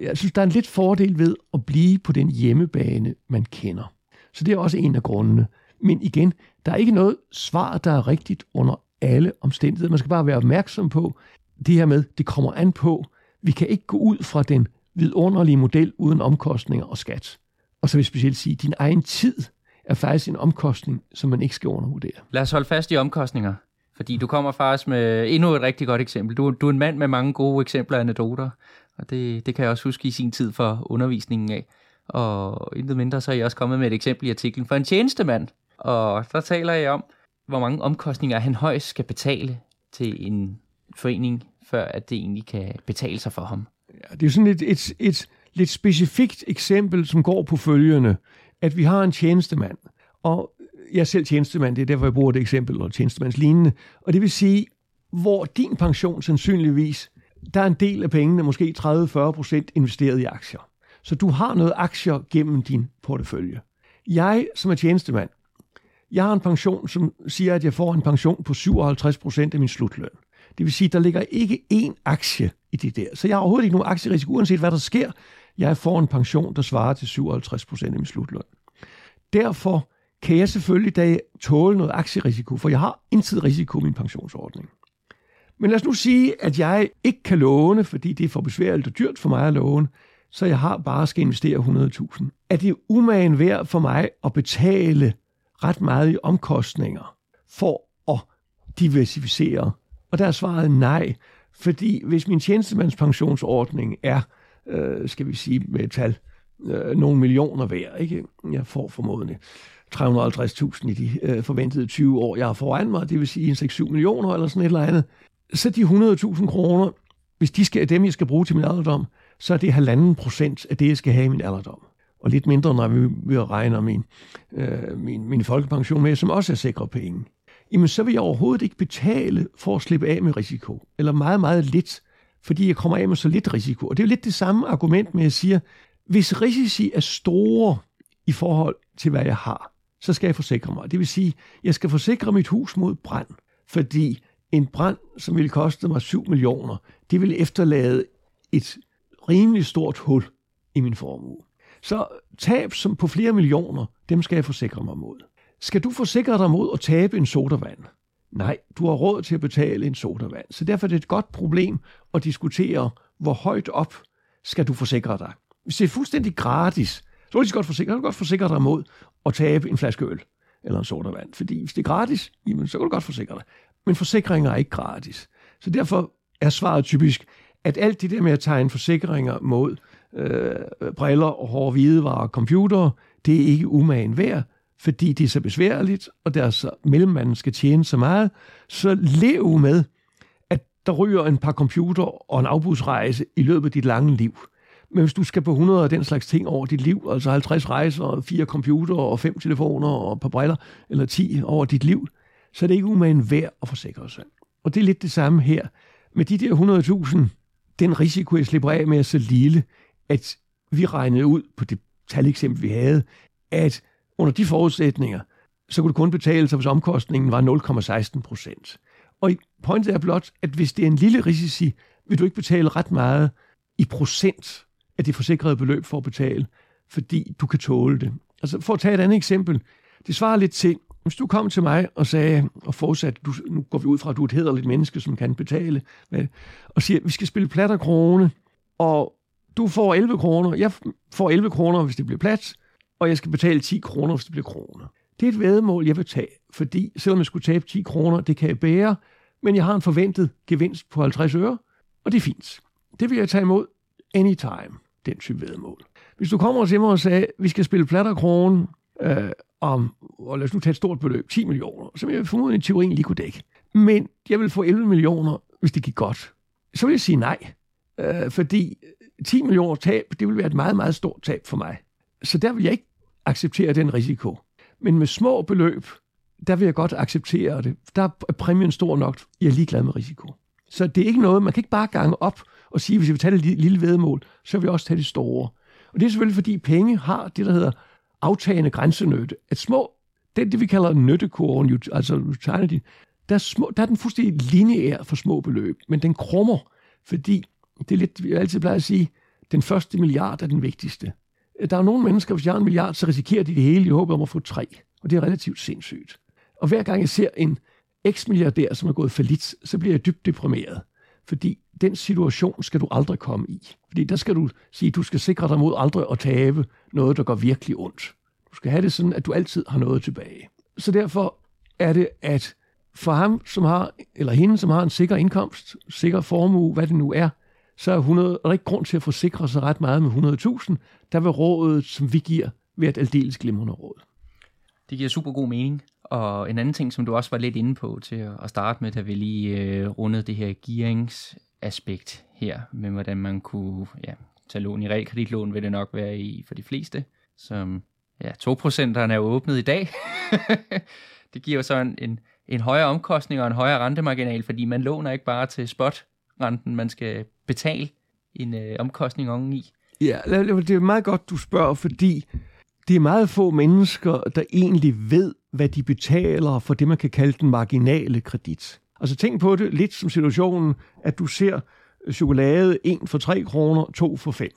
Speaker 3: jeg synes, der er en lidt fordel ved at blive på den hjemmebane, man kender. Så det er også en af grundene. Men igen, der er ikke noget svar, der er rigtigt under alle omstændigheder. Man skal bare være opmærksom på det her med, det kommer an på, vi kan ikke gå ud fra den vidunderlige model uden omkostninger og skat. Og så vil jeg specielt sige, at din egen tid er faktisk en omkostning, som man ikke skal undervurdere.
Speaker 1: Lad os holde fast i omkostninger, fordi du kommer faktisk med endnu et rigtig godt eksempel. Du, du er en mand med mange gode eksempler og anekdoter, og det, det kan jeg også huske i sin tid for undervisningen af. Og intet mindre, så er jeg også kommet med et eksempel i artiklen for en tjenestemand. Og der taler jeg om, hvor mange omkostninger han højst skal betale til en forening, før at det egentlig kan betale sig for ham.
Speaker 3: Ja, det er sådan et, et, et lidt specifikt eksempel, som går på følgende, at vi har en tjenestemand, og jeg er selv tjenestemand, det er derfor, jeg bruger det eksempel, og tjenestemandslignende, og det vil sige, hvor din pension sandsynligvis, der er en del af pengene, måske 30-40 procent investeret i aktier. Så du har noget aktier gennem din portefølje. Jeg, som er tjenestemand, jeg har en pension, som siger, at jeg får en pension på 57% af min slutløn. Det vil sige, at der ligger ikke én aktie i det der. Så jeg har overhovedet ikke nogen aktierisiko, uanset hvad der sker. Jeg får en pension, der svarer til 57% af min slutløn. Derfor kan jeg selvfølgelig da tåle noget aktierisiko, for jeg har intet risiko i min pensionsordning. Men lad os nu sige, at jeg ikke kan låne, fordi det er for besværligt og dyrt for mig at låne, så jeg har bare skal investere 100.000. Er det umagen værd for mig at betale ret meget i omkostninger for at diversificere? Og der er svaret nej, fordi hvis min tjenestemandspensionsordning er, øh, skal vi sige med et tal, øh, nogle millioner værd, ikke? jeg får formodentlig 350.000 i de øh, forventede 20 år, jeg har foran mig, det vil sige 6-7 millioner eller sådan et eller andet, så de 100.000 kroner, hvis de skal, dem, jeg skal bruge til min alderdom, så er det halvanden procent af det, jeg skal have i min alderdom. Og lidt mindre, når vi regner min, øh, min, min folkepension med, som også er sikre penge. Jamen, så vil jeg overhovedet ikke betale for at slippe af med risiko. Eller meget, meget lidt, fordi jeg kommer af med så lidt risiko. Og det er jo lidt det samme argument med, at jeg siger, hvis risici er store i forhold til, hvad jeg har, så skal jeg forsikre mig. Det vil sige, jeg skal forsikre mit hus mod brand, fordi en brand, som ville koste mig 7 millioner, det ville efterlade et rimelig stort hul i min formue. Så tab som på flere millioner, dem skal jeg forsikre mig mod. Skal du forsikre dig mod at tabe en sodavand? Nej, du har råd til at betale en sodavand. Så derfor er det et godt problem at diskutere, hvor højt op skal du forsikre dig. Hvis det er fuldstændig gratis, så er det godt forsikre, kan du godt forsikre dig mod at tabe en flaske øl eller en sodavand. Fordi hvis det er gratis, jamen, så kan du godt forsikre dig. Men forsikringer er ikke gratis. Så derfor er svaret typisk, at alt det der med at tegne forsikringer mod øh, briller og hårde hvidevarer og computere, det er ikke umagen værd, fordi det er så besværligt, og deres mellemmanden skal tjene så meget, så lev med, at der ryger en par computer og en afbudsrejse i løbet af dit lange liv. Men hvis du skal på 100 af den slags ting over dit liv, altså 50 rejser, fire computer og fem telefoner og et par briller, eller 10 over dit liv, så er det ikke umagen værd at forsikre sig. Og det er lidt det samme her. Med de der 100.000, den risiko, jeg slipper af med, er så lille, at vi regnede ud på det taleksempel, vi havde, at under de forudsætninger, så kunne det kun betale sig, hvis omkostningen var 0,16 procent. Og pointet er blot, at hvis det er en lille risici, vil du ikke betale ret meget i procent af det forsikrede beløb for at betale, fordi du kan tåle det. Altså for at tage et andet eksempel, det svarer lidt til, hvis du kom til mig og sagde, og fortsat, du, nu går vi ud fra, at du er et hederligt menneske, som kan betale, med, og siger, vi skal spille platter krone, og du får 11 kroner, jeg får 11 kroner, hvis det bliver plat, og jeg skal betale 10 kroner, hvis det bliver kroner. Det er et vedmål, jeg vil tage, fordi selvom jeg skulle tabe 10 kroner, det kan jeg bære, men jeg har en forventet gevinst på 50 øre, og det er fint. Det vil jeg tage imod anytime, den type vedmål. Hvis du kommer til mig og sagde, vi skal spille platter krone, øh, om, og lad os nu tage et stort beløb, 10 millioner, som jeg formodentlig i teorien lige kunne dække. Men jeg vil få 11 millioner, hvis det gik godt. Så vil jeg sige nej, øh, fordi 10 millioner tab, det vil være et meget, meget stort tab for mig. Så der vil jeg ikke acceptere den risiko. Men med små beløb, der vil jeg godt acceptere det. Der er præmien stor nok, jeg er ligeglad med risiko. Så det er ikke noget, man kan ikke bare gange op og sige, hvis vi tager det lille vedmål, så vil vi også tage det store. Og det er selvfølgelig, fordi penge har det, der hedder aftagende grænsenytte, At små, det det, vi kalder nyttekurven, altså utility, der er, små, der er den fuldstændig lineær for små beløb, men den krummer, fordi det er lidt, jeg altid plejer at sige, den første milliard er den vigtigste. Der er nogle mennesker, hvis jeg har en milliard, så risikerer de det hele i håbet om at få tre. Og det er relativt sindssygt. Og hver gang jeg ser en eks-milliardær, som er gået for lidt, så bliver jeg dybt deprimeret. Fordi den situation skal du aldrig komme i. Fordi der skal du sige, at du skal sikre dig mod aldrig at tabe noget, der går virkelig ondt. Du skal have det sådan, at du altid har noget tilbage. Så derfor er det, at for ham, som har, eller hende, som har en sikker indkomst, sikker formue, hvad det nu er, så er, 100, er der ikke grund til at forsikre sig ret meget med 100.000. Der vil rådet, som vi giver, være et aldeles glimrende råd.
Speaker 1: Det giver super god mening. Og en anden ting, som du også var lidt inde på til at starte med, da vi lige øh, rundede det her gearingsaspekt her, med hvordan man kunne ja, tage lån i realkreditlån, vil det nok være i for de fleste, som ja, 2%'erne er åbnet i dag. det giver jo så en, en, en højere omkostning og en højere rentemarginal, fordi man låner ikke bare til spotrenten, man skal betale en øh, omkostning oven i.
Speaker 3: Ja, det er meget godt, du spørger, fordi det er meget få mennesker, der egentlig ved, hvad de betaler for det, man kan kalde den marginale kredit. Altså tænk på det lidt som situationen, at du ser chokolade 1 for 3 kroner, 2 for 5.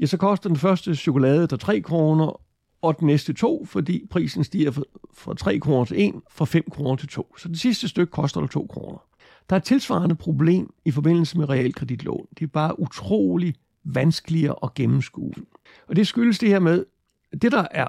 Speaker 3: Ja, så koster den første chokolade der 3 kroner, og den næste 2, fordi prisen stiger fra 3 kroner til 1, fra 5 kroner til 2. Så det sidste stykke koster der 2 kroner. Der er et tilsvarende problem i forbindelse med realkreditlån. Det er bare utrolig vanskeligere at gennemskue. Og det skyldes det her med, det der er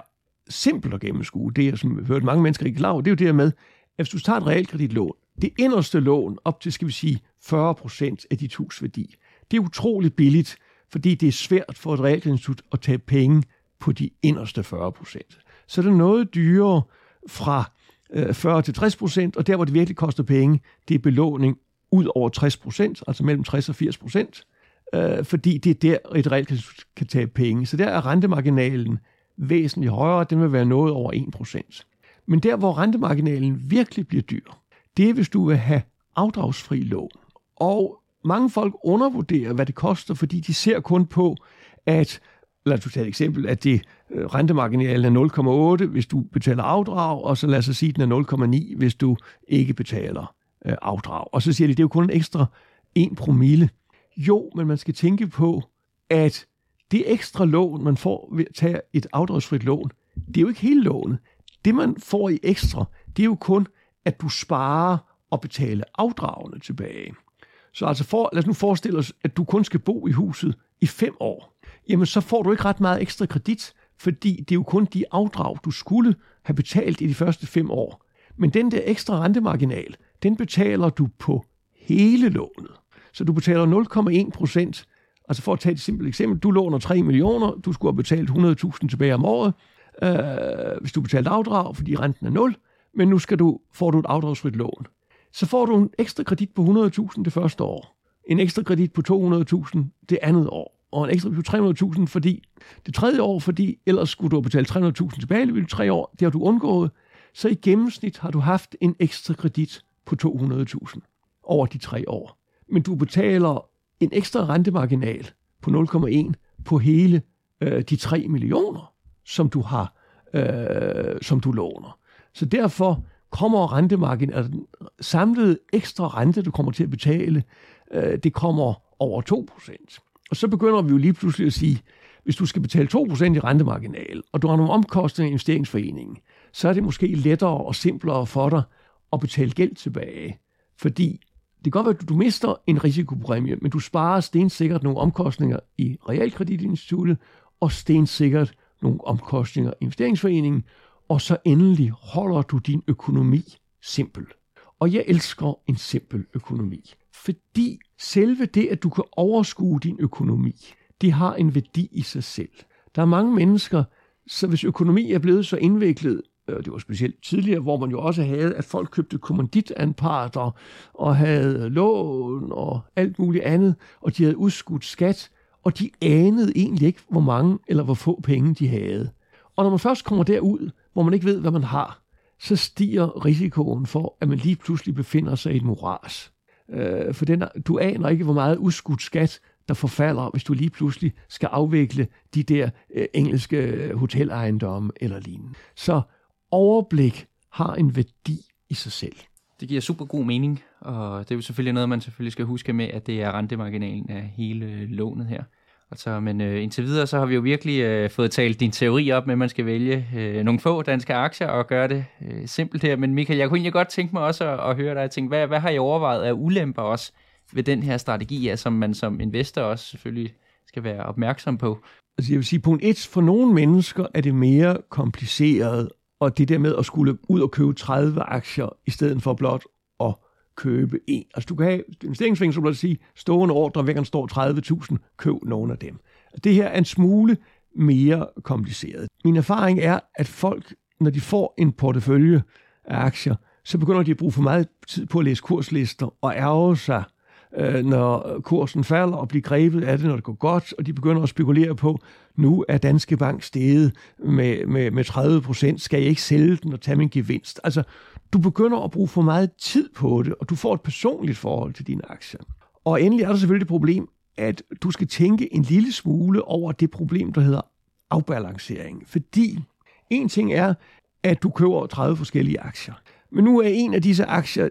Speaker 3: simpelt at gennemskue, det er, som vi hørt mange mennesker ikke klar over, det er jo det her med, at hvis du tager et realkreditlån, det inderste lån op til, skal vi sige, 40 procent af dit hus værdi, det er utroligt billigt, fordi det er svært for et realkreditinstitut at tage penge på de inderste 40 procent. Så det er noget dyrere fra øh, 40 til 60 procent, og der, hvor det virkelig koster penge, det er belåning ud over 60 procent, altså mellem 60 og 80 procent, øh, fordi det er der, et realkreditinstitut kan tage penge. Så der er rentemarginalen væsentligt højere, den vil være noget over 1%. Men der, hvor rentemarginalen virkelig bliver dyr, det er, hvis du vil have afdragsfri lån. Og mange folk undervurderer, hvad det koster, fordi de ser kun på, at, lad os tage et eksempel, at det øh, rentemarginalen er 0,8, hvis du betaler afdrag, og så lad os sige, at den er 0,9, hvis du ikke betaler øh, afdrag. Og så siger de, det er jo kun en ekstra 1 promille. Jo, men man skal tænke på, at det ekstra lån, man får ved at tage et afdragsfrit lån, det er jo ikke hele lånet. Det, man får i ekstra, det er jo kun, at du sparer og betaler afdragene tilbage. Så altså for, lad os nu forestille os, at du kun skal bo i huset i fem år. Jamen så får du ikke ret meget ekstra kredit, fordi det er jo kun de afdrag, du skulle have betalt i de første fem år. Men den der ekstra rentemarginal, den betaler du på hele lånet. Så du betaler 0,1 procent Altså for at tage et simpelt eksempel, du låner 3 millioner, du skulle have betalt 100.000 tilbage om året, øh, hvis du betalte afdrag, fordi renten er 0, men nu skal du, får du et afdragsfrit lån. Så får du en ekstra kredit på 100.000 det første år, en ekstra kredit på 200.000 det andet år, og en ekstra på 300.000 fordi det tredje år, fordi ellers skulle du have betalt 300.000 tilbage i tre år, det har du undgået, så i gennemsnit har du haft en ekstra kredit på 200.000 over de tre år. Men du betaler en ekstra rentemarginal på 0,1 på hele øh, de 3 millioner, som du har, øh, som du låner. Så derfor kommer rentemargin, altså den samlede ekstra rente, du kommer til at betale, øh, det kommer over 2%. Og så begynder vi jo lige pludselig at sige, hvis du skal betale 2% i rentemarginal, og du har nogle omkostninger i investeringsforeningen, så er det måske lettere og simplere for dig at betale gæld tilbage. Fordi det kan godt være, at du mister en risikopræmie, men du sparer stensikkert nogle omkostninger i realkreditinstituttet, og stensikkert nogle omkostninger i investeringsforeningen, og så endelig holder du din økonomi simpel. Og jeg elsker en simpel økonomi, fordi selve det, at du kan overskue din økonomi, det har en værdi i sig selv. Der er mange mennesker, så hvis økonomi er blevet så indviklet, Øh, det var specielt tidligere, hvor man jo også havde, at folk købte kommanditanparter og havde lån og alt muligt andet, og de havde udskudt skat, og de anede egentlig ikke, hvor mange eller hvor få penge de havde. Og når man først kommer derud, hvor man ikke ved, hvad man har, så stiger risikoen for, at man lige pludselig befinder sig i et moras. Øh, for den, du aner ikke, hvor meget udskudt skat, der forfalder, hvis du lige pludselig skal afvikle de der øh, engelske øh, hotelejendomme eller lignende. Så overblik har en værdi i sig selv.
Speaker 1: Det giver super god mening, og det er jo selvfølgelig noget, man selvfølgelig skal huske med, at det er rentemarginalen af hele lånet her. Altså, men øh, indtil videre, så har vi jo virkelig øh, fået talt din teori op med, at man skal vælge øh, nogle få danske aktier og gøre det øh, simpelt her. Men Michael, jeg kunne egentlig godt tænke mig også at, at høre dig tænke, hvad, hvad har I overvejet af ulemper også ved den her strategi, ja, som man som investor også selvfølgelig skal være opmærksom på?
Speaker 3: Altså jeg vil sige, punkt et, for nogle mennesker er det mere kompliceret, og det der med at skulle ud og købe 30 aktier, i stedet for blot at købe en. Altså du kan have investeringsfing, så vil sige, stående ordre, hver gang står 30.000, køb nogle af dem. Det her er en smule mere kompliceret. Min erfaring er, at folk, når de får en portefølje af aktier, så begynder de at bruge for meget tid på at læse kurslister og ærge sig, øh, når kursen falder og bliver grebet af det, når det går godt, og de begynder at spekulere på, nu er Danske Bank steget med, med, med 30 procent, skal jeg ikke sælge den og tage min gevinst? Altså, du begynder at bruge for meget tid på det, og du får et personligt forhold til dine aktier. Og endelig er der selvfølgelig det problem, at du skal tænke en lille smule over det problem, der hedder afbalancering. Fordi en ting er, at du køber 30 forskellige aktier. Men nu er en af disse aktier,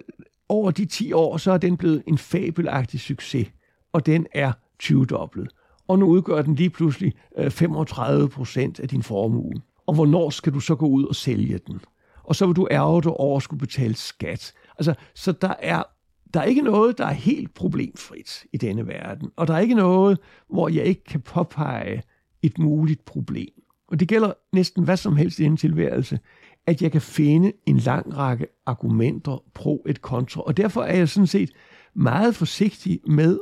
Speaker 3: over de 10 år, så er den blevet en fabelagtig succes, og den er 20-doblet. Og nu udgør den lige pludselig øh, 35 procent af din formue. Og hvornår skal du så gå ud og sælge den? og så vil du ærge dig over at skulle betale skat. Altså, så der er, der er ikke noget, der er helt problemfrit i denne verden, og der er ikke noget, hvor jeg ikke kan påpege et muligt problem. Og det gælder næsten hvad som helst i en tilværelse, at jeg kan finde en lang række argumenter pro et kontra. Og derfor er jeg sådan set meget forsigtig med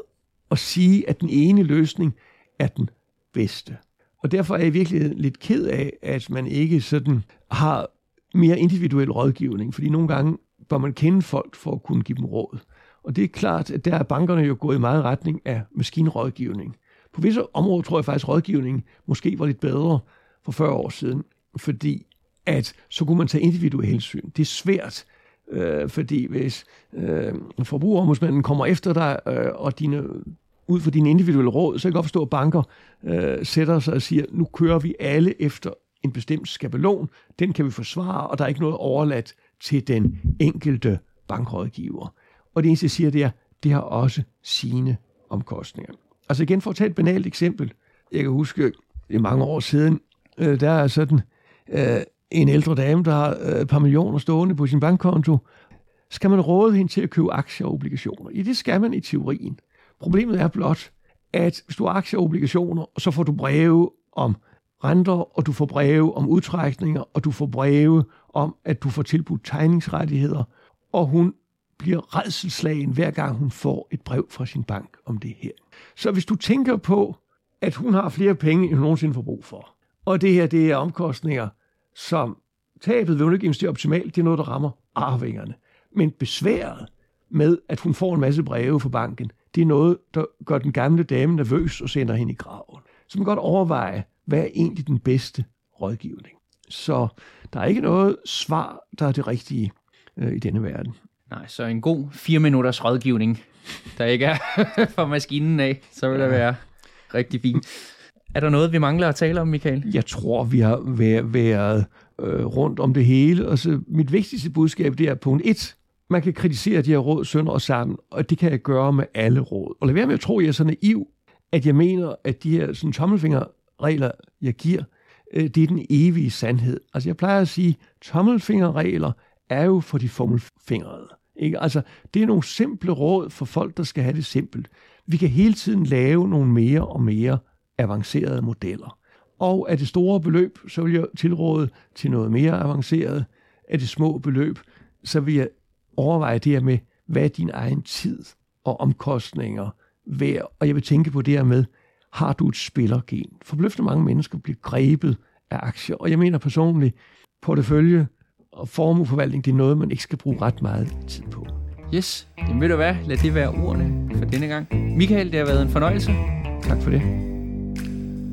Speaker 3: at sige, at den ene løsning er den bedste. Og derfor er jeg virkelig lidt ked af, at man ikke sådan har mere individuel rådgivning, fordi nogle gange bør man kende folk for at kunne give dem råd. Og det er klart, at der er bankerne jo gået i meget retning af maskinrådgivning. På visse områder tror jeg faktisk, at rådgivningen måske var lidt bedre for 40 år siden, fordi at så kunne man tage individuelle hensyn. Det er svært, øh, fordi hvis øh, forbrugerombudsmanden kommer efter dig, øh, og dine, ud for dine individuelle råd, så kan jeg godt forstå, at banker øh, sætter sig og siger, nu kører vi alle efter en bestemt skabelon, den kan vi forsvare, og der er ikke noget overladt til den enkelte bankrådgiver. Og det eneste, jeg siger, det er, det har også sine omkostninger. Altså igen, for at tage et banalt eksempel. Jeg kan huske, det er mange år siden, øh, der er sådan øh, en ældre dame, der har øh, et par millioner stående på sin bankkonto. Skal man råde hende til at købe aktier og obligationer? I det skal man i teorien. Problemet er blot, at hvis du har aktier og obligationer, så får du breve om renter, og du får breve om udtrækninger, og du får breve om, at du får tilbudt tegningsrettigheder, og hun bliver redselslagen hver gang hun får et brev fra sin bank om det her. Så hvis du tænker på, at hun har flere penge, end hun nogensinde får brug for, og det her det er omkostninger, som tabet vil hun ikke investere optimalt, det er noget, der rammer arvingerne. Men besværet med, at hun får en masse breve fra banken, det er noget, der gør den gamle dame nervøs og sender hende i graven. Så man kan godt overveje, hvad er egentlig den bedste rådgivning? Så der er ikke noget svar, der er det rigtige øh, i denne verden.
Speaker 1: Nej, så en god fire minutters rådgivning, der ikke er fra maskinen af, så vil det være rigtig fint. Er der noget, vi mangler at tale om, Michael?
Speaker 3: Jeg tror, vi har været, været øh, rundt om det hele. Og så mit vigtigste budskab, det er punkt 1. Man kan kritisere de her råd sønder og sammen, og det kan jeg gøre med alle råd. Og lad være med at tro, at jeg er så naiv, at jeg mener, at de her sådan, tommelfingerregler, jeg giver, øh, det er den evige sandhed. Altså jeg plejer at sige, tommelfingerregler er jo for de fummelfingrede. Ikke? Altså, det er nogle simple råd for folk, der skal have det simpelt. Vi kan hele tiden lave nogle mere og mere avancerede modeller. Og af det store beløb, så vil jeg tilråde til noget mere avanceret. Af det små beløb, så vil jeg overveje det her med, hvad er din egen tid og omkostninger værd? Og jeg vil tænke på det her med, har du et spillergen? Forbløffende mange mennesker bliver grebet af aktier, og jeg mener personligt, portefølje og formueforvaltning, det er noget, man ikke skal bruge ret meget tid på.
Speaker 1: Yes, jamen ved du hvad, lad det være ordene for denne gang. Michael, det har været en fornøjelse.
Speaker 3: Tak for det.